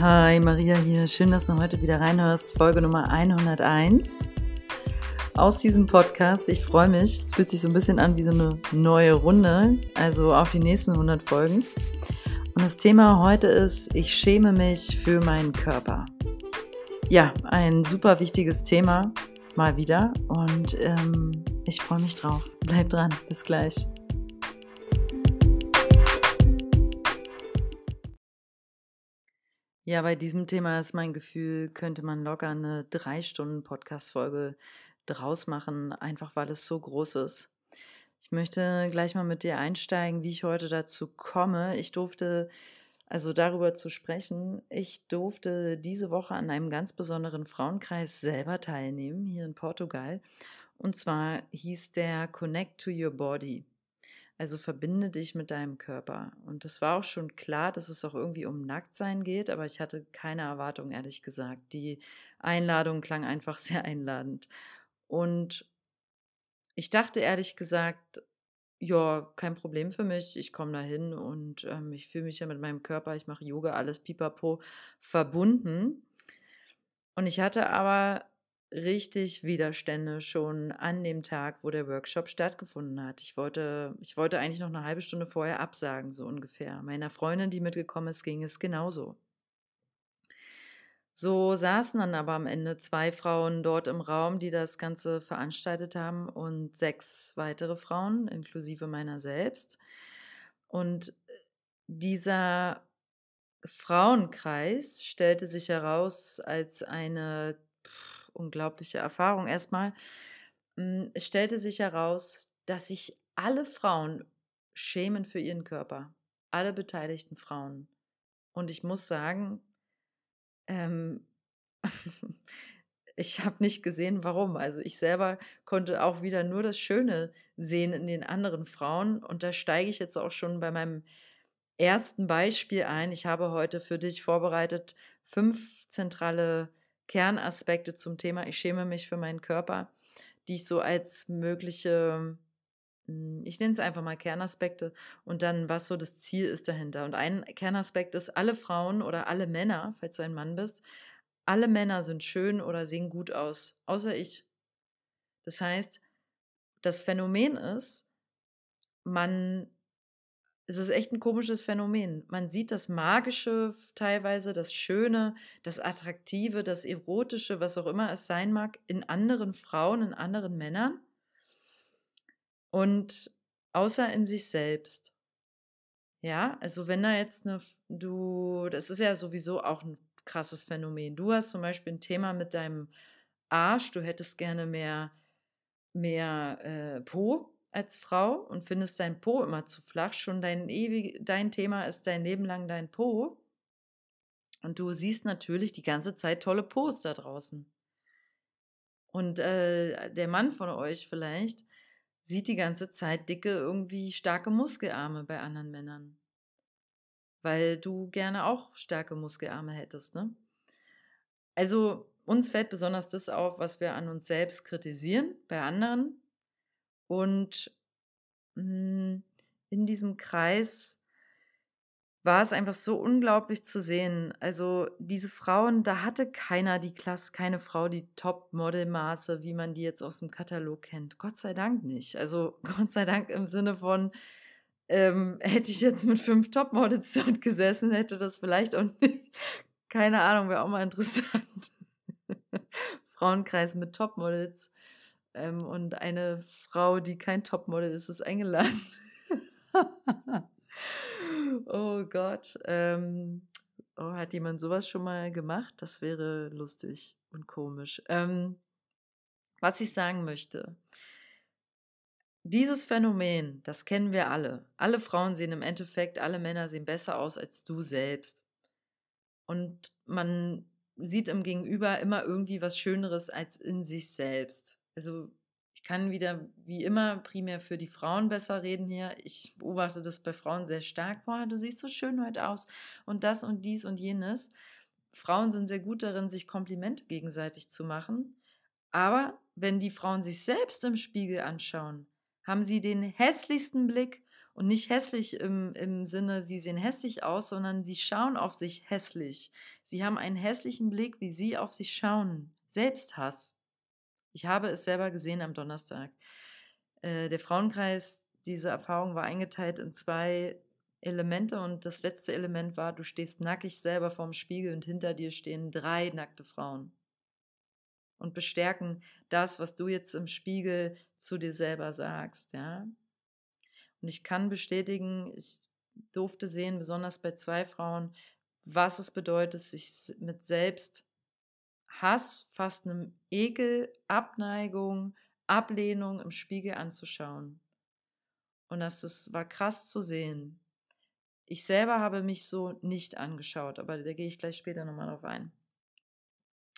Hi, Maria hier. Schön, dass du heute wieder reinhörst. Folge Nummer 101 aus diesem Podcast. Ich freue mich. Es fühlt sich so ein bisschen an wie so eine neue Runde, also auf die nächsten 100 Folgen. Und das Thema heute ist, ich schäme mich für meinen Körper. Ja, ein super wichtiges Thema, mal wieder. Und ähm, ich freue mich drauf. Bleib dran. Bis gleich. Ja, bei diesem Thema ist mein Gefühl, könnte man locker eine drei Stunden Podcast-Folge draus machen, einfach weil es so groß ist. Ich möchte gleich mal mit dir einsteigen, wie ich heute dazu komme. Ich durfte, also darüber zu sprechen, ich durfte diese Woche an einem ganz besonderen Frauenkreis selber teilnehmen, hier in Portugal. Und zwar hieß der Connect to Your Body. Also verbinde dich mit deinem Körper. Und es war auch schon klar, dass es auch irgendwie um Nacktsein geht, aber ich hatte keine Erwartung, ehrlich gesagt. Die Einladung klang einfach sehr einladend. Und ich dachte ehrlich gesagt, ja, kein Problem für mich. Ich komme da hin und ähm, ich fühle mich ja mit meinem Körper, ich mache Yoga, alles pipapo verbunden. Und ich hatte aber richtig Widerstände schon an dem Tag, wo der Workshop stattgefunden hat. Ich wollte, ich wollte eigentlich noch eine halbe Stunde vorher absagen, so ungefähr. Meiner Freundin, die mitgekommen ist, ging es genauso. So saßen dann aber am Ende zwei Frauen dort im Raum, die das Ganze veranstaltet haben und sechs weitere Frauen, inklusive meiner selbst. Und dieser Frauenkreis stellte sich heraus als eine unglaubliche Erfahrung erstmal. Hm, es stellte sich heraus, dass sich alle Frauen schämen für ihren Körper. Alle beteiligten Frauen. Und ich muss sagen, ähm, ich habe nicht gesehen, warum. Also ich selber konnte auch wieder nur das Schöne sehen in den anderen Frauen. Und da steige ich jetzt auch schon bei meinem ersten Beispiel ein. Ich habe heute für dich vorbereitet fünf zentrale Kernaspekte zum Thema Ich schäme mich für meinen Körper, die ich so als mögliche, hm, ich nenne es einfach mal Kernaspekte und dann, was so das Ziel ist dahinter. Und ein Kernaspekt ist, alle Frauen oder alle Männer, falls du ein Mann bist, alle Männer sind schön oder sehen gut aus, außer ich. Das heißt, das Phänomen ist, man es ist echt ein komisches Phänomen. Man sieht das Magische teilweise, das Schöne, das Attraktive, das Erotische, was auch immer es sein mag, in anderen Frauen, in anderen Männern und außer in sich selbst. Ja, also wenn da jetzt eine, du, das ist ja sowieso auch ein krasses Phänomen. Du hast zum Beispiel ein Thema mit deinem Arsch, du hättest gerne mehr, mehr äh, Po als Frau und findest dein Po immer zu flach, schon dein ewig, dein Thema ist dein Leben lang dein Po. Und du siehst natürlich die ganze Zeit tolle Po's da draußen. Und äh, der Mann von euch vielleicht sieht die ganze Zeit dicke, irgendwie starke Muskelarme bei anderen Männern. Weil du gerne auch starke Muskelarme hättest, ne? Also uns fällt besonders das auf, was wir an uns selbst kritisieren bei anderen und hm, in diesem Kreis war es einfach so unglaublich zu sehen. Also diese Frauen, da hatte keiner die Klasse, keine Frau die Top-Model-Maße, wie man die jetzt aus dem Katalog kennt. Gott sei Dank nicht. Also Gott sei Dank im Sinne von, ähm, hätte ich jetzt mit fünf Topmodels dort gesessen, hätte das vielleicht auch nicht, keine Ahnung, wäre auch mal interessant. Frauenkreis mit Topmodels. Ähm, und eine Frau, die kein Topmodel ist, ist eingeladen. oh Gott. Ähm, oh, hat jemand sowas schon mal gemacht? Das wäre lustig und komisch. Ähm, was ich sagen möchte. Dieses Phänomen, das kennen wir alle. Alle Frauen sehen im Endeffekt, alle Männer sehen besser aus als du selbst. Und man sieht im Gegenüber immer irgendwie was Schöneres als in sich selbst also ich kann wieder wie immer primär für die Frauen besser reden hier. Ich beobachte das bei Frauen sehr stark. Boah, du siehst so schön heute aus und das und dies und jenes. Frauen sind sehr gut darin, sich Komplimente gegenseitig zu machen. Aber wenn die Frauen sich selbst im Spiegel anschauen, haben sie den hässlichsten Blick Und nicht hässlich im, im Sinne, sie sehen hässlich aus, sondern sie schauen auf sich hässlich. Sie haben einen hässlichen Blick, wie sie auf sich schauen. Selbsthass. Ich habe es selber gesehen am Donnerstag. Äh, der Frauenkreis, diese Erfahrung war eingeteilt in zwei Elemente und das letzte Element war, du stehst nackig selber vorm Spiegel und hinter dir stehen drei nackte Frauen und bestärken das, was du jetzt im Spiegel zu dir selber sagst, ja. Und ich kann bestätigen, ich durfte sehen, besonders bei zwei Frauen, was es bedeutet, sich mit Selbsthass, fast einem Ekel, Abneigung, Ablehnung im Spiegel anzuschauen. Und das ist, war krass zu sehen. Ich selber habe mich so nicht angeschaut, aber da gehe ich gleich später nochmal drauf ein.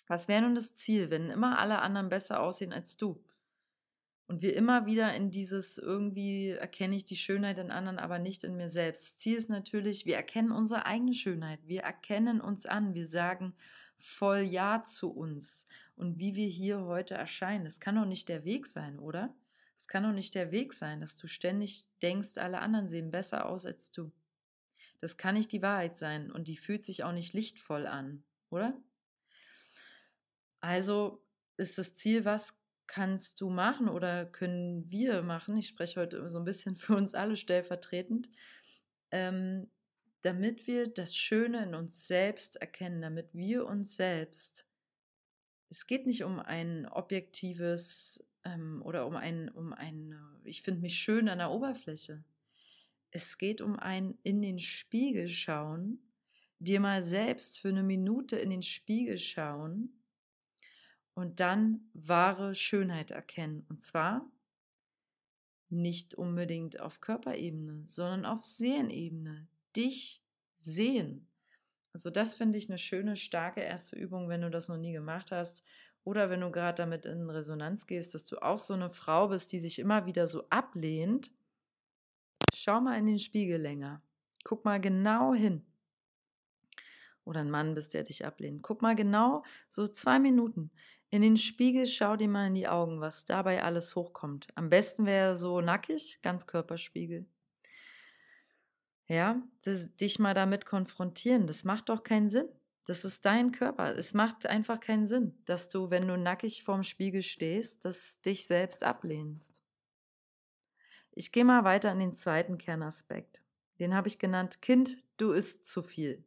Was wäre nun das Ziel, wenn immer alle anderen besser aussehen als du? Und wir immer wieder in dieses irgendwie erkenne ich die Schönheit in anderen, aber nicht in mir selbst. Ziel ist natürlich, wir erkennen unsere eigene Schönheit. Wir erkennen uns an. Wir sagen voll Ja zu uns und wie wir hier heute erscheinen. Das kann doch nicht der Weg sein, oder? Es kann doch nicht der Weg sein, dass du ständig denkst, alle anderen sehen besser aus als du. Das kann nicht die Wahrheit sein und die fühlt sich auch nicht lichtvoll an, oder? Also ist das Ziel, was kannst du machen oder können wir machen? Ich spreche heute so ein bisschen für uns alle stellvertretend, ähm, damit wir das Schöne in uns selbst erkennen, damit wir uns selbst, es geht nicht um ein objektives ähm, oder um ein, um ein, ich finde mich schön an der Oberfläche. Es geht um ein in den Spiegel schauen, dir mal selbst für eine Minute in den Spiegel schauen und dann wahre Schönheit erkennen. Und zwar nicht unbedingt auf Körperebene, sondern auf Seelenebene. Dich sehen. Also das finde ich eine schöne, starke erste Übung, wenn du das noch nie gemacht hast. Oder wenn du gerade damit in Resonanz gehst, dass du auch so eine Frau bist, die sich immer wieder so ablehnt Schau mal in den Spiegel länger. Guck mal genau hin. Oder ein Mann bist, der dich ablehnt. Guck mal genau, so zwei Minuten. In den Spiegel schau dir mal in die Augen, was dabei alles hochkommt. Am besten wäre so nackig, ganz Körperspiegel. Ja, das, dich mal damit konfrontieren. Das macht doch keinen Sinn. Das ist dein Körper. Es macht einfach keinen Sinn, dass du, wenn du nackig vorm Spiegel stehst, das dich selbst ablehnst. Ich gehe mal weiter in den zweiten Kernaspekt. Den habe ich genannt, Kind, du isst zu viel.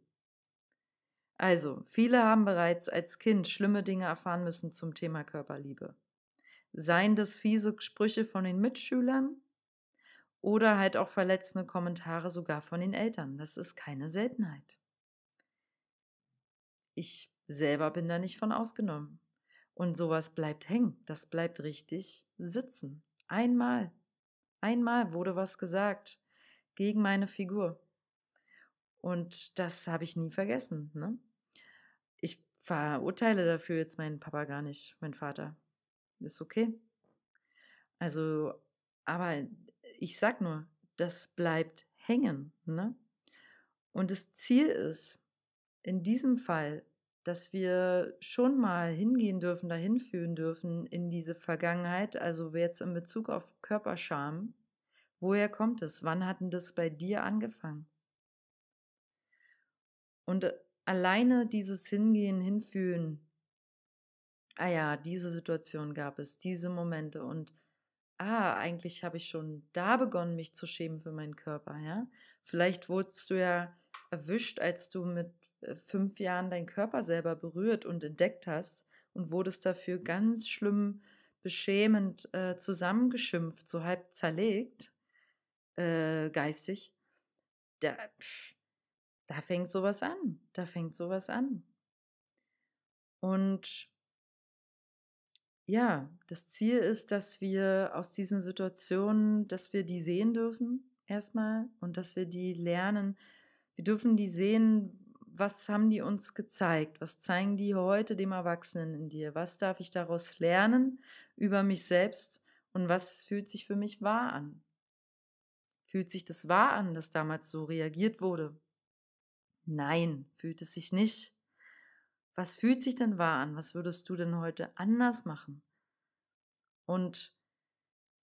Also, viele haben bereits als Kind schlimme Dinge erfahren müssen zum Thema Körperliebe. Seien das fiese Sprüche von den Mitschülern oder halt auch verletzende Kommentare sogar von den Eltern. Das ist keine Seltenheit. Ich selber bin da nicht von ausgenommen. Und sowas bleibt hängen, das bleibt richtig sitzen. Einmal, Einmal wurde was gesagt gegen meine Figur. Und das habe ich nie vergessen. Ne? Ich verurteile dafür jetzt meinen Papa gar nicht, mein Vater. ist okay. Also, aber ich sag nur, das bleibt hängen. Ne? Und das Ziel ist, in diesem Fall, dass wir schon mal hingehen dürfen, dahin führen dürfen in diese Vergangenheit, also jetzt in Bezug auf Körperscham. Woher kommt es? Wann hat denn das bei dir angefangen? Und äh, alleine dieses Hingehen, Hinfühlen, ah ja, diese Situation gab es, diese Momente und ah, eigentlich habe ich schon da begonnen, mich zu schämen für meinen Körper, ja. Vielleicht wurdest du ja erwischt, als du mit äh, fünf Jahren deinen Körper selber berührt und entdeckt hast und wurdest dafür ganz schlimm beschämend äh, zusammengeschimpft, so halb zerlegt äh, geistig, da, pff, da fängt sowas an. Da fängt sowas an. Und ja, das Ziel ist, dass wir aus diesen Situationen, dass wir die sehen dürfen, erstmal, und dass wir die lernen. Wir dürfen die sehen, was haben die uns gezeigt? Was zeigen die heute dem Erwachsenen in dir? Was darf ich daraus lernen über mich selbst und was fühlt sich für mich wahr an? Fühlt sich das wahr an, dass damals so reagiert wurde? Nein, fühlt es sich nicht. Was fühlt sich denn wahr an? Was würdest du denn heute anders machen? Und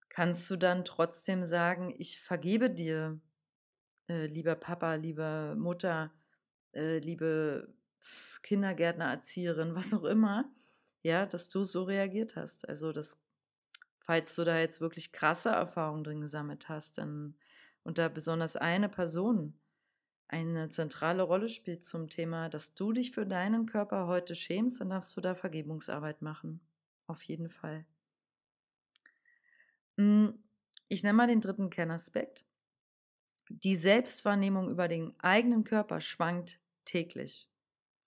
kannst du dann trotzdem sagen, ich vergebe dir äh, lieber Papa, liebe Mutter, äh, liebe Kindergärtner, Erzieherin, was auch immer, ja, dass du so reagiert hast. Also das, falls du da jetzt wirklich krasse Erfahrungen drin gesammelt hast, dann und da besonders eine Person eine zentrale Rolle spielt zum Thema, dass du dich für deinen Körper heute schämst, dann darfst du da Vergebungsarbeit machen. Auf jeden Fall. Hm, ich nenne mal den dritten Kernaspekt. Die Selbstwahrnehmung über den eigenen Körper schwankt täglich.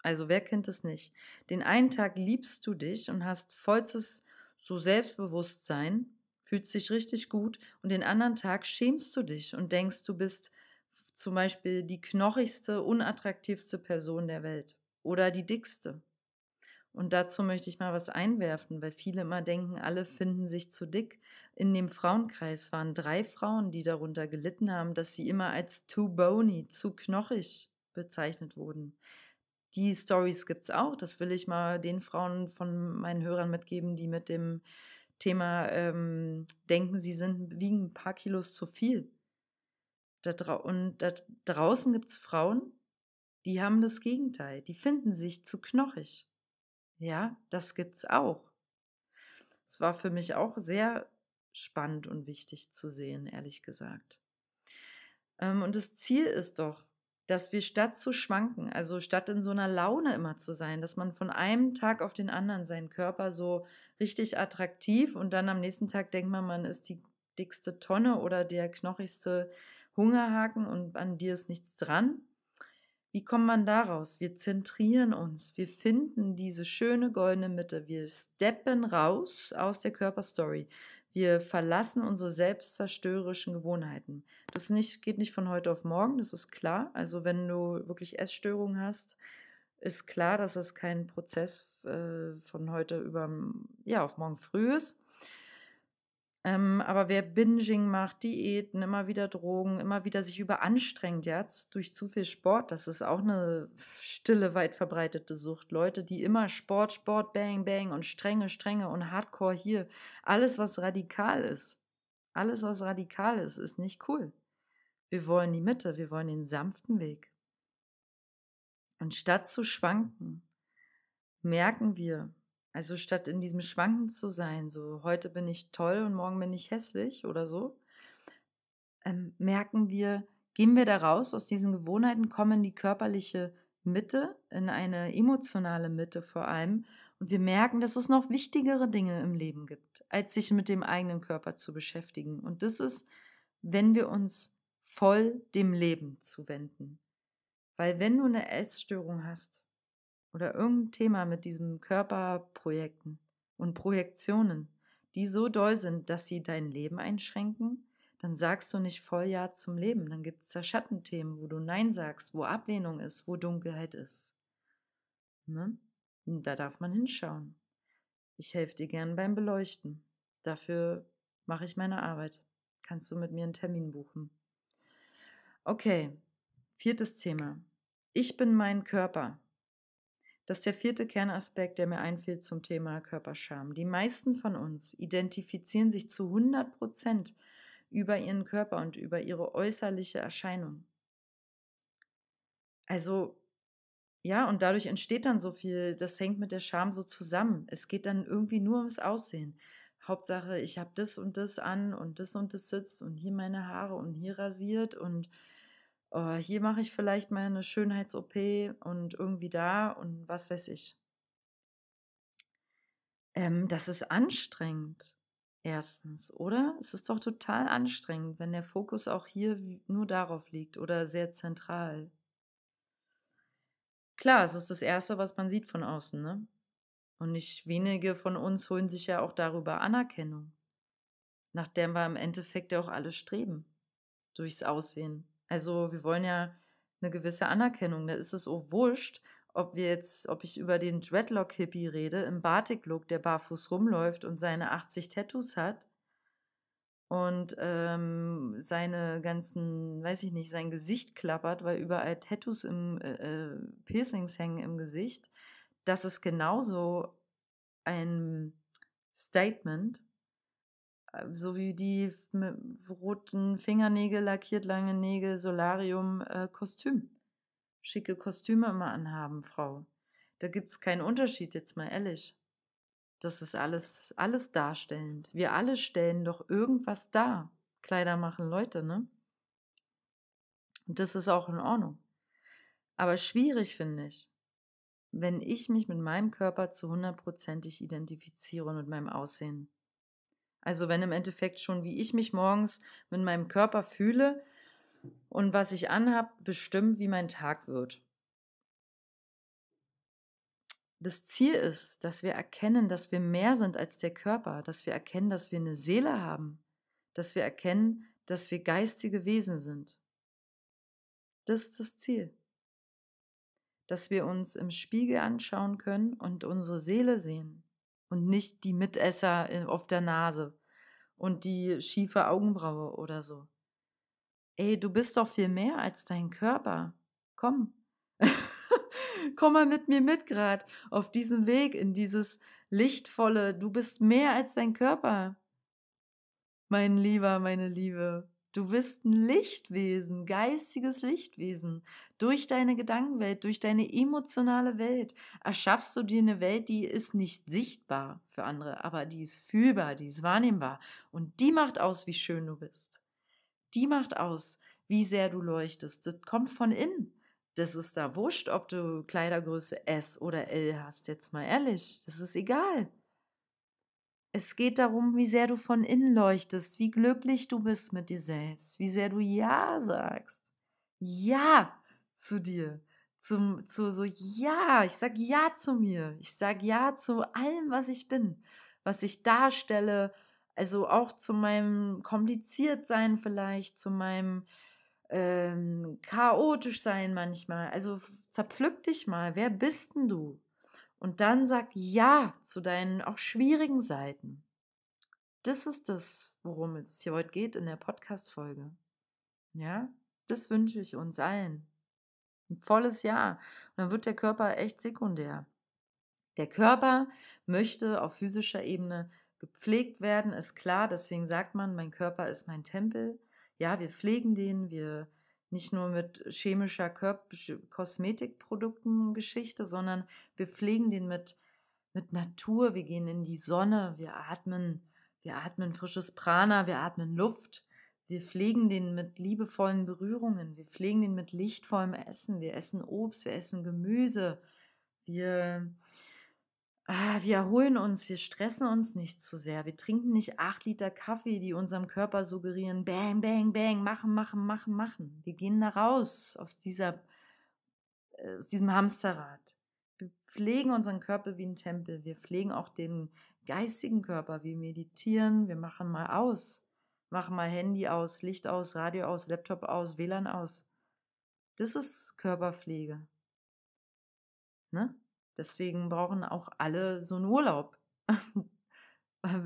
Also wer kennt es nicht? Den einen Tag liebst du dich und hast vollstes so Selbstbewusstsein, fühlst dich richtig gut und den anderen Tag schämst du dich und denkst, du bist zum Beispiel die knochigste, unattraktivste Person der Welt oder die dickste. Und dazu möchte ich mal was einwerfen, weil viele immer denken, alle finden sich zu dick. In dem Frauenkreis waren drei Frauen, die darunter gelitten haben, dass sie immer als too bony, zu knochig bezeichnet wurden. Die Stories gibt es auch. Das will ich mal den Frauen von meinen Hörern mitgeben, die mit dem Thema ähm, denken, sie sind wiegen ein paar Kilos zu viel. Da und da draußen gibt es Frauen, die haben das Gegenteil. Die finden sich zu knochig. Ja, das gibt's auch. Es war für mich auch sehr spannend und wichtig zu sehen, ehrlich gesagt. Ähm, und das Ziel ist doch, dass wir statt zu schwanken, also statt in so einer Laune immer zu sein, dass man von einem Tag auf den anderen seinen Körper so richtig attraktiv und dann am nächsten Tag denkt man, man ist die dickste Tonne oder der knochigste Hungerhaken und an dir ist nichts dran. Wie kommt man daraus? Wir zentrieren uns, wir finden diese schöne goldene Mitte, wir steppen raus aus der Körperstory. Wir verlassen unsere selbstzerstörerischen Gewohnheiten. Das nicht, geht nicht von heute auf morgen, das ist klar. Also wenn du wirklich Essstörungen hast, ist klar, dass es kein Prozess äh, von heute über ja, auf morgen früh ist. Ähm, aber wer Binging macht, Diäten, immer wieder Drogen, immer wieder sich überanstrengt, ja, durch zu viel Sport, das ist auch eine stille, weit verbreitete Sucht. Leute, die immer Sport, Sport, Bang, Bang und Strenge, Strenge und Hardcore hier, alles, was radikal ist, alles, was radikal ist, ist nicht cool. Wir wollen die Mitte, wir wollen den sanften Weg. Und statt zu schwanken, merken wir, also statt in diesem Schwanken zu sein, so heute bin ich toll und morgen bin ich hässlich oder so, ähm, merken wir, gehen wir da raus aus diesen Gewohnheiten, kommen in die körperliche Mitte, in eine emotionale Mitte vor allem. Und wir merken, dass es noch wichtigere Dinge im Leben gibt, als sich mit dem eigenen Körper zu beschäftigen. Und das ist, wenn wir uns voll dem Leben zuwenden. Weil wenn du eine Essstörung hast, oder irgendein Thema mit diesen Körperprojekten und Projektionen, die so doll sind, dass sie dein Leben einschränken, dann sagst du nicht voll Ja zum Leben. Dann gibt es da Schattenthemen, wo du Nein sagst, wo Ablehnung ist, wo Dunkelheit ist. Ne? Da darf man hinschauen. Ich helfe dir gern beim Beleuchten. Dafür mache ich meine Arbeit. Kannst du mit mir einen Termin buchen. Okay, viertes Thema. Ich bin mein Körper. Das ist der vierte Kernaspekt, der mir einfiel zum Thema Körperscham. Die meisten von uns identifizieren sich zu 100 Prozent über ihren Körper und über ihre äußerliche Erscheinung. Also, ja, und dadurch entsteht dann so viel, das hängt mit der Scham so zusammen. Es geht dann irgendwie nur ums Aussehen. Hauptsache, ich habe das und das an und das und das sitzt und hier meine Haare und hier rasiert und oh, hier mache ich vielleicht mal eine Schönheits-OP und irgendwie da und was weiß ich. Ähm, das ist anstrengend. Erstens, oder? Es ist doch total anstrengend, wenn der Fokus auch hier nur darauf liegt oder sehr zentral. Klar, es ist das Erste, was man sieht von außen, ne? Und nicht wenige von uns holen sich ja auch darüber Anerkennung, nach der wir im Endeffekt ja auch alle streben, durchs Aussehen. Also wir wollen ja eine gewisse Anerkennung. Da ist es auch wurscht, ob wir jetzt, ob ich über den Dreadlock-Hippie rede, im Batik-Look, der barfuß rumläuft und seine 80 Tattoos hat und ähm, seine ganzen, weiß ich nicht, sein Gesicht klappert, weil überall Tattoos im äh, äh Piercings hängen im Gesicht. Das ist genauso ein Statement, so wie die mit roten Fingernägel, lackiert lange Nägel, Solarium, äh, Kostüm. Schicke Kostüme immer anhaben, Frau. Da gibt es keinen Unterschied, jetzt mal ehrlich. Das ist alles, alles darstellend. Wir alle stellen doch irgendwas dar. Kleider machen Leute, ne? Und das ist auch in Ordnung. Aber schwierig finde ich, wenn ich mich mit meinem Körper zu hundertprozentig identifiziere und mit meinem Aussehen. Also wenn im Endeffekt schon, wie ich mich morgens mit meinem Körper fühle und was ich anhab, bestimmt, wie mein Tag wird. Das Ziel ist, dass wir erkennen, dass wir mehr sind als der Körper, dass wir erkennen, dass wir eine Seele haben, dass wir erkennen, dass wir geistige Wesen sind. Das ist das Ziel. Dass wir uns im Spiegel anschauen können und unsere Seele sehen und nicht die Mitesser auf der Nase und die schiefe Augenbraue oder so. Ey, du bist doch viel mehr als dein Körper. Komm. Komm mal mit mir mit grad auf diesem Weg in dieses lichtvolle, du bist mehr als dein Körper. Mein Lieber, meine Liebe. Du bist ein Lichtwesen, geistiges Lichtwesen. Durch deine Gedankenwelt, durch deine emotionale Welt erschaffst du dir eine Welt, die ist nicht sichtbar für andere, aber die ist fühlbar, die ist wahrnehmbar. Und die macht aus, wie schön du bist. Die macht aus, wie sehr du leuchtest. Das kommt von innen. Das ist da wurscht, ob du Kleidergröße S oder L hast. Jetzt mal ehrlich, das ist egal. Es geht darum, wie sehr du von innen leuchtest, wie glücklich du bist mit dir selbst, wie sehr du Ja sagst. Ja zu dir. Zum, zu so, ja, ich sag Ja zu mir. Ich sag Ja zu allem, was ich bin, was ich darstelle. Also auch zu meinem Kompliziertsein vielleicht, zu meinem ähm, chaotisch sein manchmal. Also zerpflück dich mal. Wer bist denn du? Und dann sag Ja zu deinen auch schwierigen Seiten. Das ist das, worum es hier heute geht in der Podcast-Folge. Ja, das wünsche ich uns allen. Ein volles Ja. Und dann wird der Körper echt sekundär. Der Körper möchte auf physischer Ebene gepflegt werden, ist klar. Deswegen sagt man, mein Körper ist mein Tempel. Ja, wir pflegen den, wir nicht nur mit chemischer Körper Kosmetikprodukten Geschichte, sondern wir pflegen den mit, mit Natur. Wir gehen in die Sonne, wir atmen, wir atmen frisches Prana, wir atmen Luft. Wir pflegen den mit liebevollen Berührungen, wir pflegen den mit lichtvollem Essen, wir essen Obst, wir essen Gemüse, wir ah, wir erholen uns, wir stressen uns nicht zu sehr. Wir trinken nicht acht Liter Kaffee, die unserem Körper suggerieren, bang, bang, bang, machen, machen, machen, machen. Wir gehen da raus aus, dieser, äh, aus diesem Hamsterrad. Wir pflegen unseren Körper wie ein Tempel. Wir pflegen auch den geistigen Körper. Wir meditieren, wir machen mal aus. Machen mal Handy aus, Licht aus, Radio aus, Laptop aus, WLAN aus. Das ist Körperpflege. Ne? Deswegen brauchen auch alle so einen Urlaub,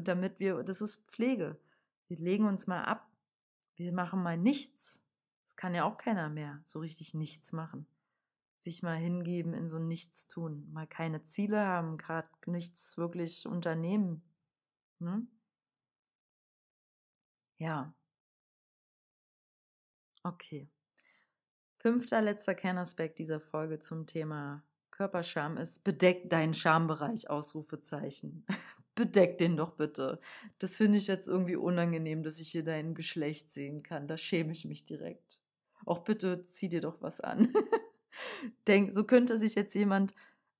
damit wir, das ist Pflege. Wir legen uns mal ab, wir machen mal nichts. Das kann ja auch keiner mehr so richtig nichts machen. Sich mal hingeben in so nichts tun, mal keine Ziele haben, gerade nichts wirklich unternehmen. Hm? Ja. Okay. Fünfter, letzter Kernaspekt dieser Folge zum Thema Körperscham ist, bedeck deinen Schambereich, Ausrufezeichen. bedeck den doch bitte. Das finde ich jetzt irgendwie unangenehm, dass ich hier dein Geschlecht sehen kann. Da schäme ich mich direkt. Auch bitte zieh dir doch was an. Denk, so könnte sich jetzt jemand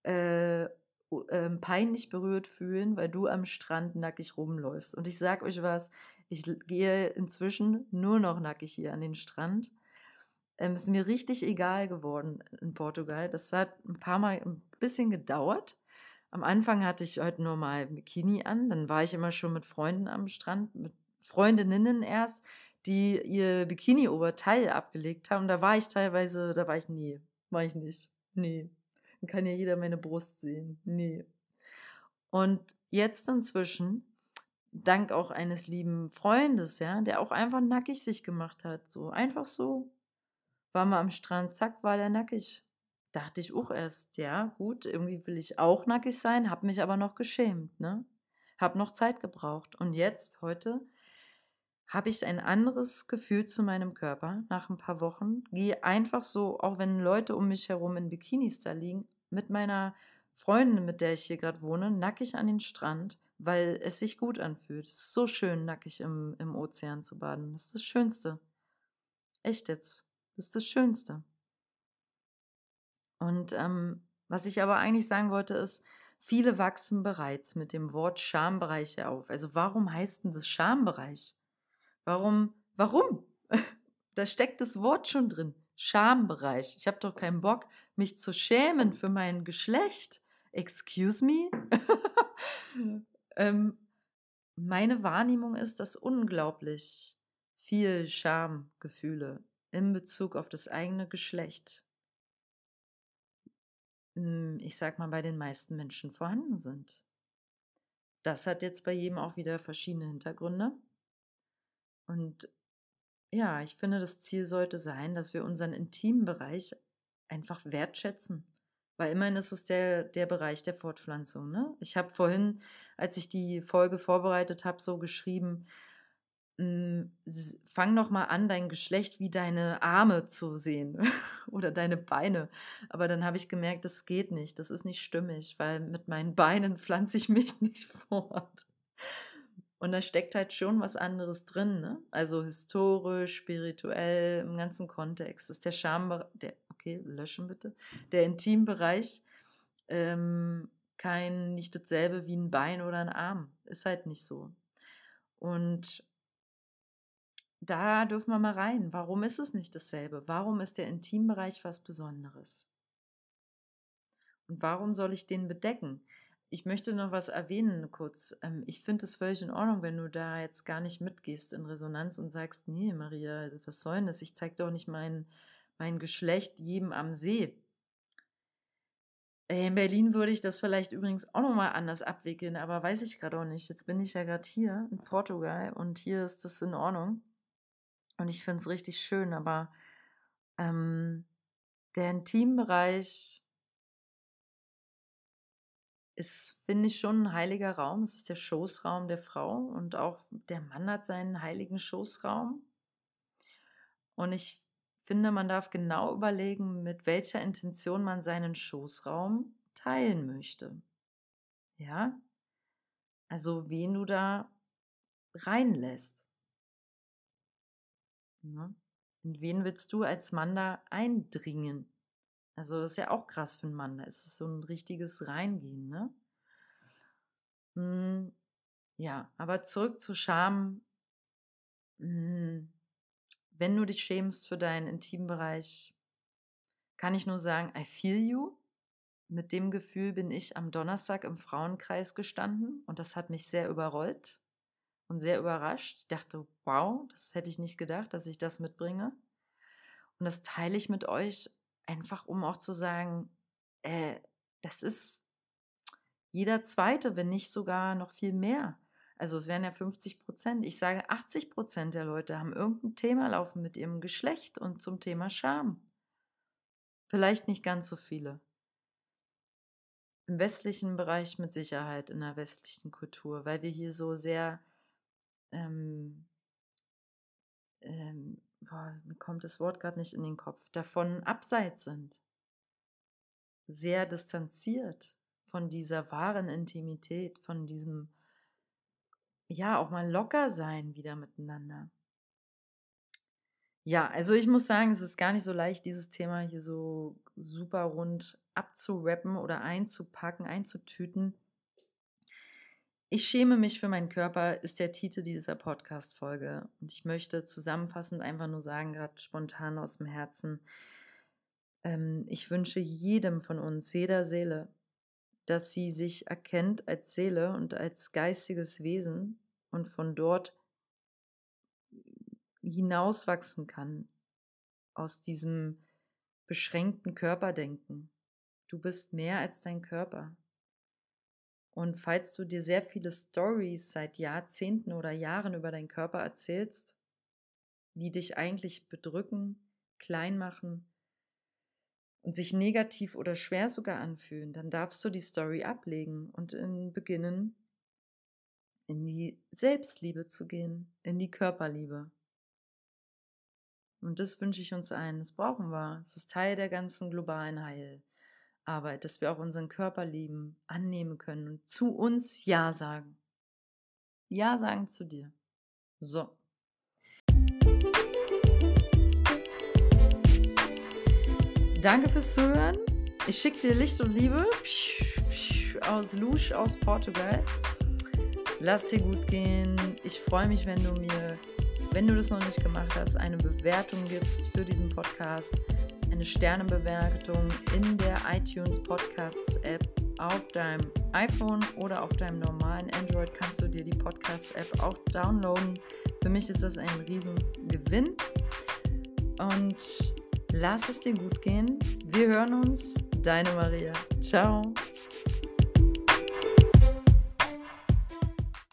äh, äh, peinlich berührt fühlen, weil du am Strand nackig rumläufst. Und ich sag euch was, ich gehe inzwischen nur noch nackig hier an den Strand ähm, ist mir richtig egal geworden in Portugal. Das hat ein paar Mal ein bisschen gedauert. Am Anfang hatte ich heute nur mal Bikini an, dann war ich immer schon mit Freunden am Strand, mit Freundinnen erst, die ihr Bikini-Oberteil abgelegt haben. Da war ich teilweise, da war ich nie, war ich nicht. Nee. Dann kann ja jeder meine Brust sehen. Nee. Und jetzt inzwischen, dank auch eines lieben Freundes, ja, der auch einfach nackig sich gemacht hat, so einfach so war mal am Strand, zack, war der nackig. Dachte ich auch erst, ja, gut, irgendwie will ich auch nackig sein, hab mich aber noch geschämt, ne? Hab noch Zeit gebraucht. Und jetzt, heute, habe ich ein anderes Gefühl zu meinem Körper nach ein paar Wochen. Gehe einfach so, auch wenn Leute um mich herum in Bikinis da liegen, mit meiner Freundin, mit der ich hier gerade wohne, nackig an den Strand, weil es sich gut anfühlt. Es ist so schön, nackig im, im Ozean zu baden. Das ist das Schönste. Echt jetzt. Das ist das Schönste. Und ähm, was ich aber eigentlich sagen wollte, ist, viele wachsen bereits mit dem Wort Schambereich auf. Also warum heißt denn das Schambereich? Warum? Warum? da steckt das Wort schon drin. Schambereich. Ich habe doch keinen Bock, mich zu schämen für mein Geschlecht. Excuse me? ähm, meine Wahrnehmung ist, dass unglaublich viel Schamgefühle in Bezug auf das eigene Geschlecht, hm, ich sag mal, bei den meisten Menschen vorhanden sind. Das hat jetzt bei jedem auch wieder verschiedene Hintergründe. Und ja, ich finde, das Ziel sollte sein, dass wir unseren intimen Bereich einfach wertschätzen. Weil immerhin ist es der, der Bereich der Fortpflanzung. Ne? Ich habe vorhin, als ich die Folge vorbereitet habe, so geschrieben, fang noch mal an, dein Geschlecht wie deine Arme zu sehen oder deine Beine. Aber dann habe ich gemerkt, das geht nicht, das ist nicht stimmig, weil mit meinen Beinen pflanze ich mich nicht fort. Und da steckt halt schon was anderes drin, ne? Also historisch, spirituell, im ganzen Kontext. Das ist der Scham, der, okay, löschen bitte, der Intimbereich ähm, kein, nicht dasselbe wie ein Bein oder ein Arm. Ist halt nicht so. Und da dürfen wir mal rein. Warum ist es nicht dasselbe? Warum ist der Intimbereich was Besonderes? Und warum soll ich den bedecken? Ich möchte noch was erwähnen kurz. Ähm, ich finde es völlig in Ordnung, wenn du da jetzt gar nicht mitgehst in Resonanz und sagst, nee, Maria, was soll denn das? Ich zeige doch nicht mein, mein Geschlecht jedem am See. In Berlin würde ich das vielleicht übrigens auch nochmal anders abwickeln, aber weiß ich gerade auch nicht. Jetzt bin ich ja gerade hier in Portugal und hier ist das in Ordnung. Und ich finde es richtig schön, aber ähm, der Intimbereich ist, finde ich, schon ein heiliger Raum. Es ist der Schoßraum der Frau und auch der Mann hat seinen heiligen Schoßraum. Und ich finde, man darf genau überlegen, mit welcher Intention man seinen Schoßraum teilen möchte. Ja? Also, wen du da reinlässt. Ne? In wen willst du als Mann da eindringen? Also das ist ja auch krass für einen Mann. Da ist es so ein richtiges Reingehen, ne? Hm, ja, aber zurück zu Scham. Hm, wenn du dich schämst für deinen Intimbereich, kann ich nur sagen, I feel you. Mit dem Gefühl bin ich am Donnerstag im Frauenkreis gestanden und das hat mich sehr überrollt und sehr überrascht. Ich dachte, wow, das hätte ich nicht gedacht, dass ich das mitbringe. Und das teile ich mit euch einfach, um auch zu sagen, äh, das ist jeder zweite, wenn nicht sogar noch viel mehr. Also es wären ja 50 Prozent. Ich sage, 80 Prozent der Leute haben irgendein Thema laufen mit ihrem Geschlecht und zum Thema Scham. Vielleicht nicht ganz so viele. Im westlichen Bereich mit Sicherheit, in der westlichen Kultur, weil wir hier so sehr ähm, ähm, boah, mir kommt das Wort gerade nicht in den Kopf, davon abseits sind. Sehr distanziert von dieser wahren Intimität, von diesem, ja, auch mal locker sein wieder miteinander. Ja, also ich muss sagen, es ist gar nicht so leicht, dieses Thema hier so super rund abzurappen oder einzupacken, einzutüten. Ich schäme mich für meinen Körper ist der Titel dieser Podcast-Folge. Und ich möchte zusammenfassend einfach nur sagen, gerade spontan aus dem Herzen, ähm, ich wünsche jedem von uns, jeder Seele, dass sie sich erkennt als Seele und als geistiges Wesen und von dort hinauswachsen kann aus diesem beschränkten Körperdenken. Du bist mehr als dein Körper. Und falls du dir sehr viele Stories seit Jahrzehnten oder Jahren über deinen Körper erzählst, die dich eigentlich bedrücken, klein machen und sich negativ oder schwer sogar anfühlen, dann darfst du die Story ablegen und in beginnen, in die Selbstliebe zu gehen, in die Körperliebe. Und das wünsche ich uns allen. Das brauchen wir. Es ist Teil der ganzen globalen Heilarbeit, dass wir auch unseren Körper lieben, annehmen können und zu uns Ja sagen. Ja sagen zu dir. So. Danke fürs Zuhören. Ich schicke dir Licht und Liebe aus Lusch aus Portugal. Lass dir gut gehen. Ich freue mich, wenn du mir, wenn du das noch nicht gemacht hast, eine Bewertung gibst für diesen Podcast. Eine Sternebewertung in der iTunes Podcasts App auf deinem iPhone oder auf deinem normalen Android kannst du dir die Podcasts App auch downloaden. Für mich ist das ein Riesengewinn. Und lass es dir gut gehen. Wir hören uns. Deine Maria. Ciao.